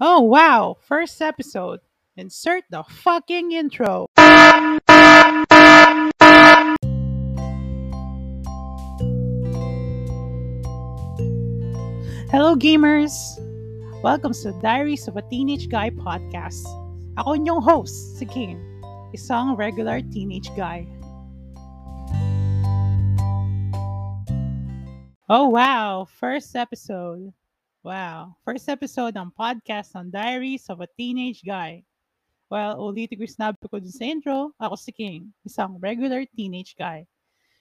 Oh wow, first episode. Insert the fucking intro. Hello gamers! Welcome to Diaries of a Teenage Guy podcast. Ako inyong host, si King, isang regular teenage guy. Oh wow, first episode. Wow, first episode ng podcast on Diaries of a Teenage Guy. Well, ulitin ko sinabi ko sa intro, ako si King, isang regular teenage guy.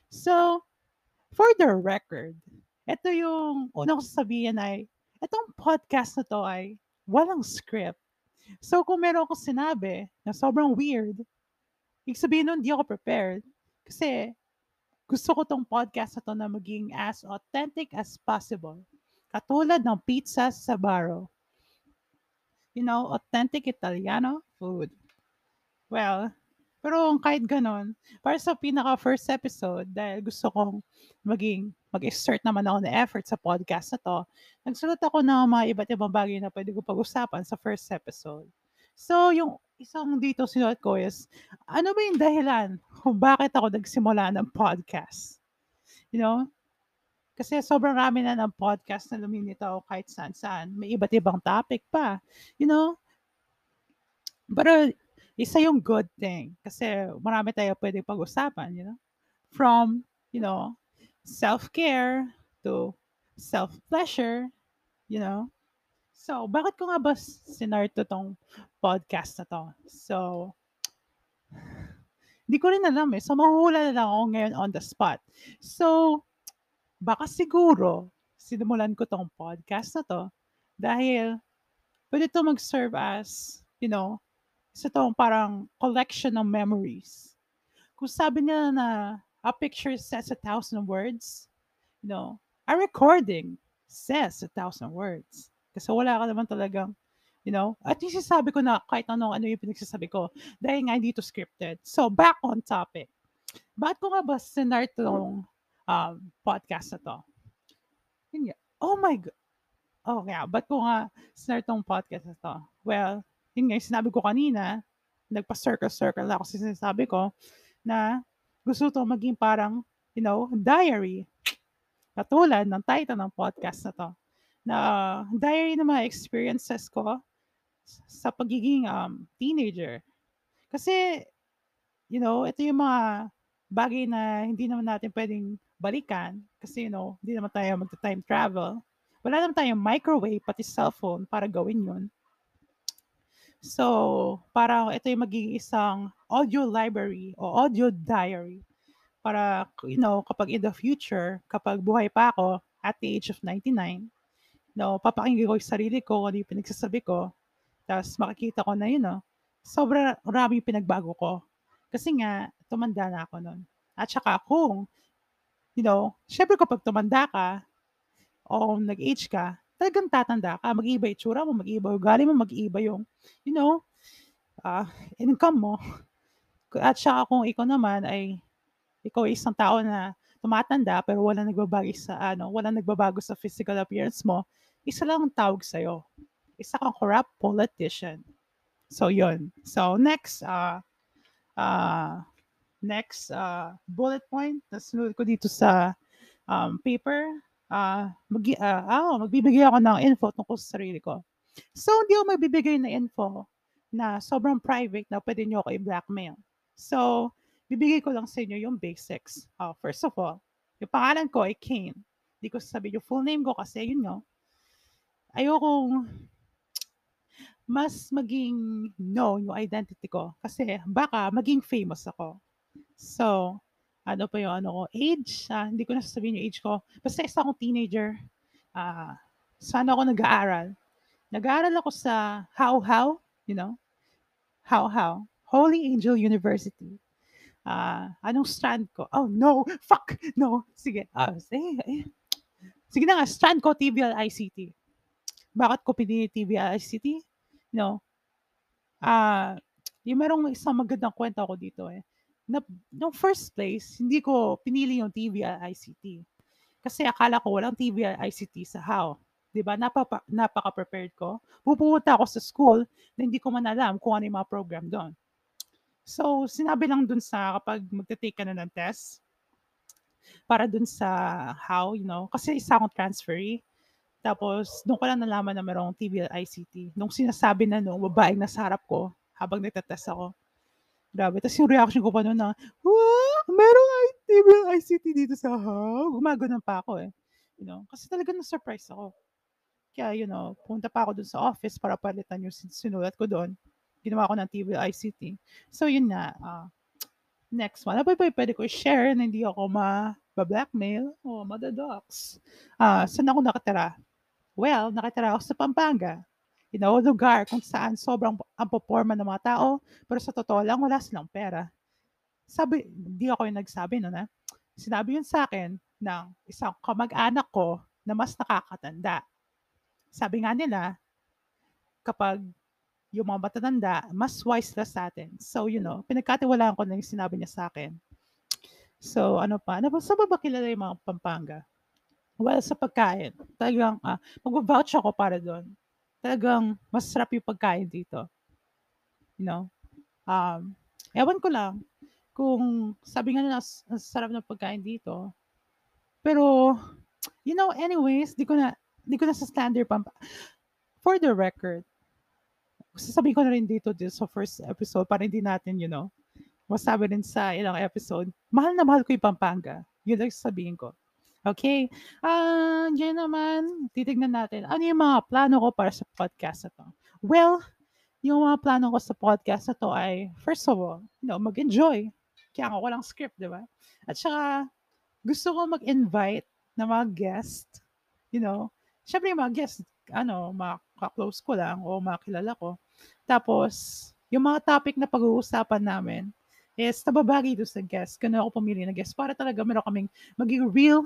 So, for the record, ito yung unang sasabihin ay, itong podcast na to ay walang script. So, kung meron akong sinabi na sobrang weird, ibig sabihin nun, di ako prepared. Kasi, gusto ko tong podcast na to na maging as authentic as possible. Katulad ng pizza sa baro. You know, authentic Italiano food. Well, pero kahit ganon, para sa pinaka first episode, dahil gusto kong maging, mag-exert naman ako ng effort sa podcast na to, nagsulat ako ng mga iba't ibang bagay na pwede ko pag-usapan sa first episode. So, yung isang dito sinulat ko is, ano ba yung dahilan kung bakit ako nagsimula ng podcast? You know? Kasi sobrang rami na ng podcast na lumilitaw kahit saan-saan. May iba't ibang topic pa. You know? Pero isa yung good thing kasi marami tayo pwede pag-usapan, you know? From, you know, self-care to self-pleasure, you know? So, bakit ko nga ba sinart to tong podcast na to? So, hindi ko rin alam eh. So, mahuhula na lang ako ngayon on the spot. So, baka siguro, sinimulan ko tong podcast na to dahil pwede to mag-serve as, you know, isa tong parang collection of memories. Kung sabi nila na a picture says a thousand words, you know, a recording says a thousand words. Kasi wala ka naman talagang, you know, at least sabi ko na kahit ano ano yung pinagsasabi ko dahil nga hindi to scripted. So, back on topic. Bakit ko nga ba sinart um, podcast na to? Yun nga. Oh my God. Oh, yeah. Ba't ko nga sinart tong podcast na to? Well, yun nga, sinabi ko kanina, nagpa-circle-circle ako sa sinasabi ko, na gusto to maging parang, you know, diary. Katulad ng title ng podcast na to. Na diary ng mga experiences ko sa pagiging um, teenager. Kasi, you know, ito yung mga bagay na hindi naman natin pwedeng balikan kasi, you know, hindi naman tayo magta-time travel. Wala naman tayong microwave, pati cellphone para gawin yun. So, parang ito yung magiging isang audio library o audio diary para, you know, kapag in the future, kapag buhay pa ako at the age of 99, no, papakinggan ko yung sarili ko, ano yung pinagsasabi ko, tapos makikita ko na yun, no, sobra rami yung pinagbago ko. Kasi nga, tumanda na ako nun. At saka kung, you know, syempre kapag tumanda ka, o nag-age ka, talagang tatanda ka, mag-iiba yung tsura mo, mag-iiba yung ugali mo, mag-iiba yung, you know, uh, income mo. At saka kung ikaw naman ay, ikaw isang tao na tumatanda pero wala nagbabago sa ano, wala nagbabago sa physical appearance mo, isa lang ang tawag sa'yo. Isa kang corrupt politician. So, yun. So, next, uh, uh, next uh, bullet point na sunod ko dito sa um, paper uh, mag, uh, oh, magbibigay ako ng info tungkol sa sarili ko. So, hindi ako magbibigay ng info na sobrang private na pwede nyo ako i-blackmail. So, bibigay ko lang sa inyo yung basics. Uh, first of all, yung pangalan ko ay Kane. Hindi ko sasabihin yung full name ko kasi yun know, ayokong mas maging known yung identity ko kasi baka maging famous ako. So, ano pa yung ano ko, age, ah, hindi ko na sasabihin yung age ko. Basta isa akong teenager. Ah, saan ako nag-aaral? Nag-aaral ako sa How How, you know? How How, Holy Angel University. Ah, anong strand ko? Oh, no, fuck, no. Sige, ah, sige, eh. Sige na nga, strand ko TVL ICT. Bakit ko pinili TVL ICT? Know, ah, yung merong isang magandang kwento ako dito eh na, no first place, hindi ko pinili yung TVL ICT. Kasi akala ko walang TVL ICT sa HOW. 'di ba, napapa napaka-prepared ko. Pupunta ako sa school na hindi ko man alam kung ano yung mga program doon. So, sinabi lang dun sa kapag magte-take ka na ng test, para dun sa how, you know, kasi isa akong transferee. Tapos, doon ko lang nalaman na merong TVL ICT. Nung sinasabi na nung babaeng nasa harap ko, habang nagtatest ako, grabe. Tapos yung reaction ko pa noon na, wow, merong TVL ICT dito sa how. Gumaganon pa ako eh. You know, kasi talaga na-surprise ako. Kaya, you know, punta pa ako dun sa office para palitan yung sinulat ko doon. Ginawa ko ng TVL ICT. So, yun nga. Uh, next one. Ano ba pwede ko share na hindi ako ma-blackmail o madadox? Uh, saan ako nakatira? Well, nakatira ako sa Pampanga you know, lugar kung saan sobrang ang performa ng mga tao, pero sa totoo lang, wala silang pera. Sabi, hindi ako yung nagsabi, no, na, sinabi yun sa akin ng isang kamag-anak ko na mas nakakatanda. Sabi nga nila, kapag yung mga matatanda, mas wise na sa atin. So, you know, pinagkatiwalaan ko na yung sinabi niya sa akin. So, ano pa? Ano ba? Sa ba kilala yung mga Pampanga? Well, sa pagkain. Talagang, uh, mag-vouch ako para doon talagang masarap yung pagkain dito. You know? Um, ewan ko lang kung sabi nga nila sarap ng pagkain dito. Pero, you know, anyways, di ko na, di ko na sa standard pa. For the record, sasabihin ko na rin dito, dito sa first episode para hindi natin, you know, masabi rin sa ilang episode, mahal na mahal ko yung Pampanga. Yun lang sasabihin ko. Okay. Ah, diyan naman, titignan natin, ano yung mga plano ko para sa podcast na 'to? Well, yung mga plano ko sa podcast na 'to ay, first of all, you know, mag-enjoy. Kaya nga walang script, di ba? At saka, gusto ko mag-invite ng mga guest, you know. Siyempre yung mga guest, ano, mga ka-close ko lang o mga kilala ko. Tapos, yung mga topic na pag-uusapan namin is nababagay doon sa guest. Ganun ako pumili ng guest para talaga meron kaming maging real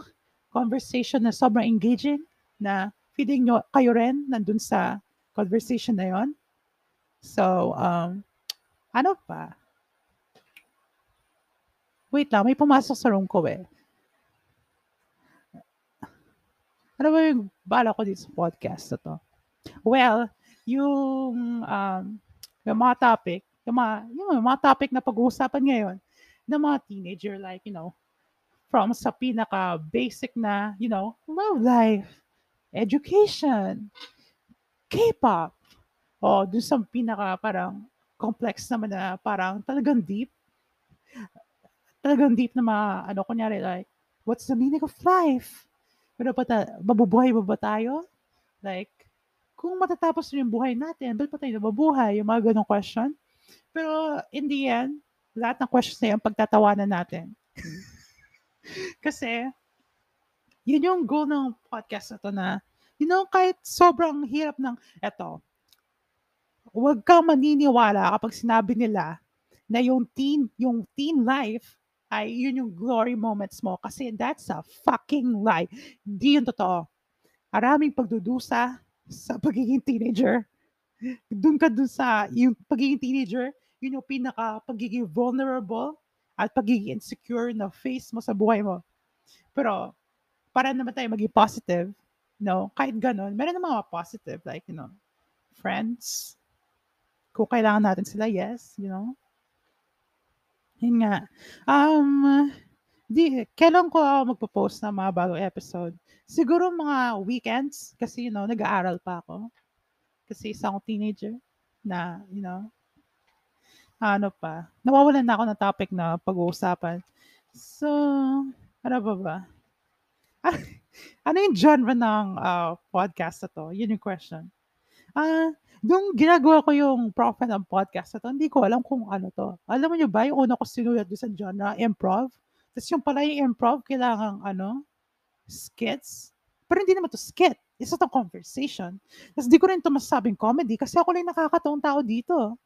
conversation na sobrang engaging na feeling nyo kayo rin nandun sa conversation na yon. So, um, ano pa? Wait lang, may pumasok sa room ko eh. Ano ba yung bala ko dito sa podcast na to? Well, yung, um, yung mga topic, yung mga, yung mga topic na pag-uusapan ngayon, ng mga teenager, like, you know, from sa pinaka basic na, you know, love life, education, K-pop, o dun sa pinaka parang complex naman na parang talagang deep. Talagang deep na mga, ano, kunyari, like, what's the meaning of life? Pero pa ta- mabubuhay ba ba tayo? Like, kung matatapos rin yung buhay natin, ba't pa tayo nababuhay? Yung mga ganong question. Pero in the end, lahat ng questions na yun, pagtatawanan natin. Kasi, yun yung goal ng podcast na to na, you know, kahit sobrang hirap ng, eto, huwag kang maniniwala kapag sinabi nila na yung teen, yung teen life ay yun yung glory moments mo kasi that's a fucking lie. Hindi yun totoo. Maraming pagdudusa sa pagiging teenager. Doon ka dun sa yung pagiging teenager, yun yung pinaka pagiging vulnerable at pagiging insecure na face mo sa buhay mo. Pero, para naman tayo maging positive, no, kahit ganun, meron naman mga positive, like, you know, friends, kung kailangan natin sila, yes, you know. Yun nga. Um, di, kailan ko magpo-post ng mga bagong episode? Siguro mga weekends, kasi, you know, nag-aaral pa ako. Kasi isa akong teenager na, you know, ano pa, nawawalan na ako ng topic na pag-uusapan. So, ano ba ba? ano yung genre ng uh, podcast na to? Yun yung question. Ah, uh, nung ginagawa ko yung profile ng podcast na to, hindi ko alam kung ano to. Alam mo nyo ba, yung una ko sinulat doon sa genre, improv. Tapos yung pala yung improv, kailangan ano, skits. Pero hindi naman to skit. Isa to conversation. Tapos di ko rin to masasabing comedy kasi ako lang nakakataong tao dito.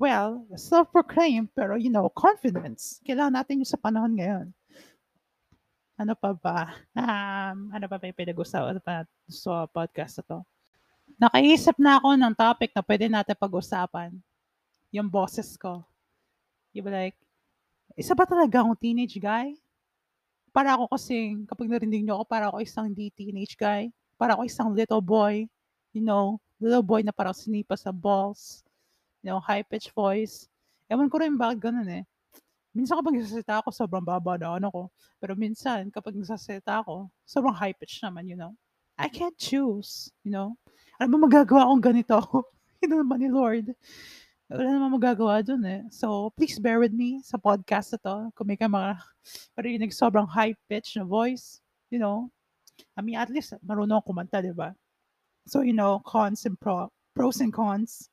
Well, self-proclaim, pero you know, confidence. Kailangan natin yung sa panahon ngayon. Ano pa ba? Um, ano pa ba yung pinag-usapan pa sa podcast na to? Nakaisip na ako ng topic na pwede natin pag-usapan. Yung bosses ko. You be like, isa ba talaga akong teenage guy? para ako kasing kapag narinig niyo ako, para ako isang di teenage guy, para ako isang little boy, you know, little boy na parang sinipa sa balls, you know, high-pitched voice. Ewan ko rin bakit gano'n, eh. Minsan kapag nagsasalita ako sobrang baba ng ano ko, pero minsan kapag nagsasalita ako, sobrang high-pitched naman, you know. I can't choose, you know. Ano ba magagawa kung ganito? Yun naman ni Lord. Wala namang magagawa dun eh. So, please bear with me sa podcast na to. Kung may ka mga marinig sobrang high-pitched na voice, you know. I mean, at least marunong akong kumanta, di ba? So, you know, cons and pro, pros and cons.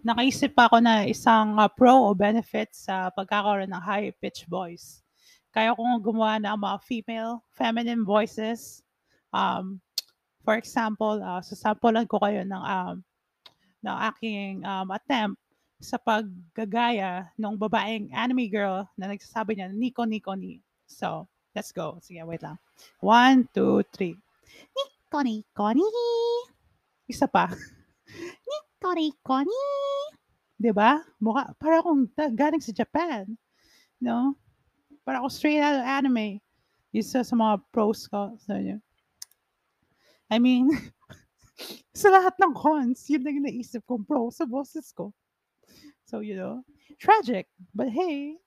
Nakaisip pa ako na isang uh, pro o benefit sa pagkakaroon ng high-pitched voice. Kaya kong gumawa ng mga female, feminine voices. Um, for example, uh, sasampulan ko kayo ng um, ng aking um, attempt sa paggagaya ng babaeng anime girl na nagsasabi niya, Nico, Nico, ni. So, let's go. Sige, wait lang. One, two, three. Nico, Nico, ni. Isa pa. Nico, Nico, ni. Diba? Mukha, para akong galing sa Japan. No? Para ako straight out of anime. Isa sa mga pros ko. So, yun. I mean, sa lahat ng cons, yun lang yung naisip kong pro sa boses ko. So, you know, tragic. But hey,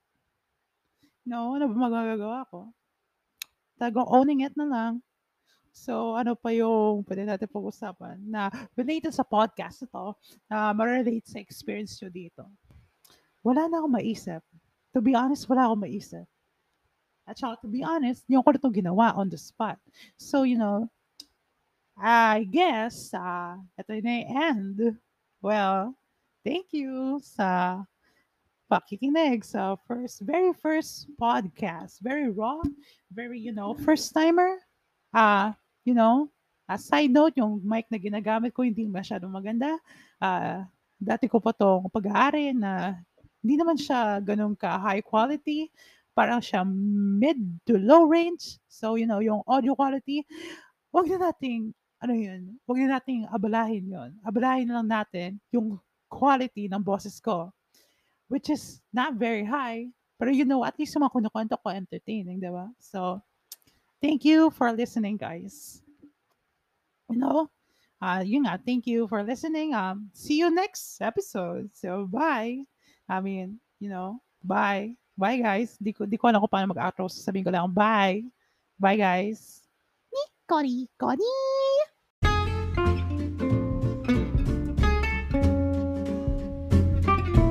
no, ano ba magagawa ko? Talagang owning it na lang. So, ano pa yung pwede natin pag-usapan na related sa podcast ito, na uh, ma-relate sa experience nyo dito. Wala na akong maisip. To be honest, wala akong maisip. At saka, to be honest, yung ko na itong ginawa on the spot. So, you know, I guess, uh, ito na yung end. Well, thank you sa pakikinig sa first, very first podcast. Very raw, very, you know, first timer. Uh, you know, a side note, yung mic na ginagamit ko hindi masyadong maganda. Uh, dati ko pa itong pag-aari na hindi naman siya ganun ka high quality. Parang siya mid to low range. So, you know, yung audio quality, wag na nating, ano yun, wag na nating abalahin yun. Abalahin na lang natin yung quality ng boses ko. Which is not very high. Pero you know, at least yung mga kunukwento ko entertaining, di ba? So, thank you for listening, guys. You know, uh, yun nga, thank you for listening. Um, see you next episode. So, bye. I mean, you know, bye. Bye, guys. Di ko, di ko alam kung paano mag-outro. Sabihin ko lang, bye. Bye, guys. Nikori, kori.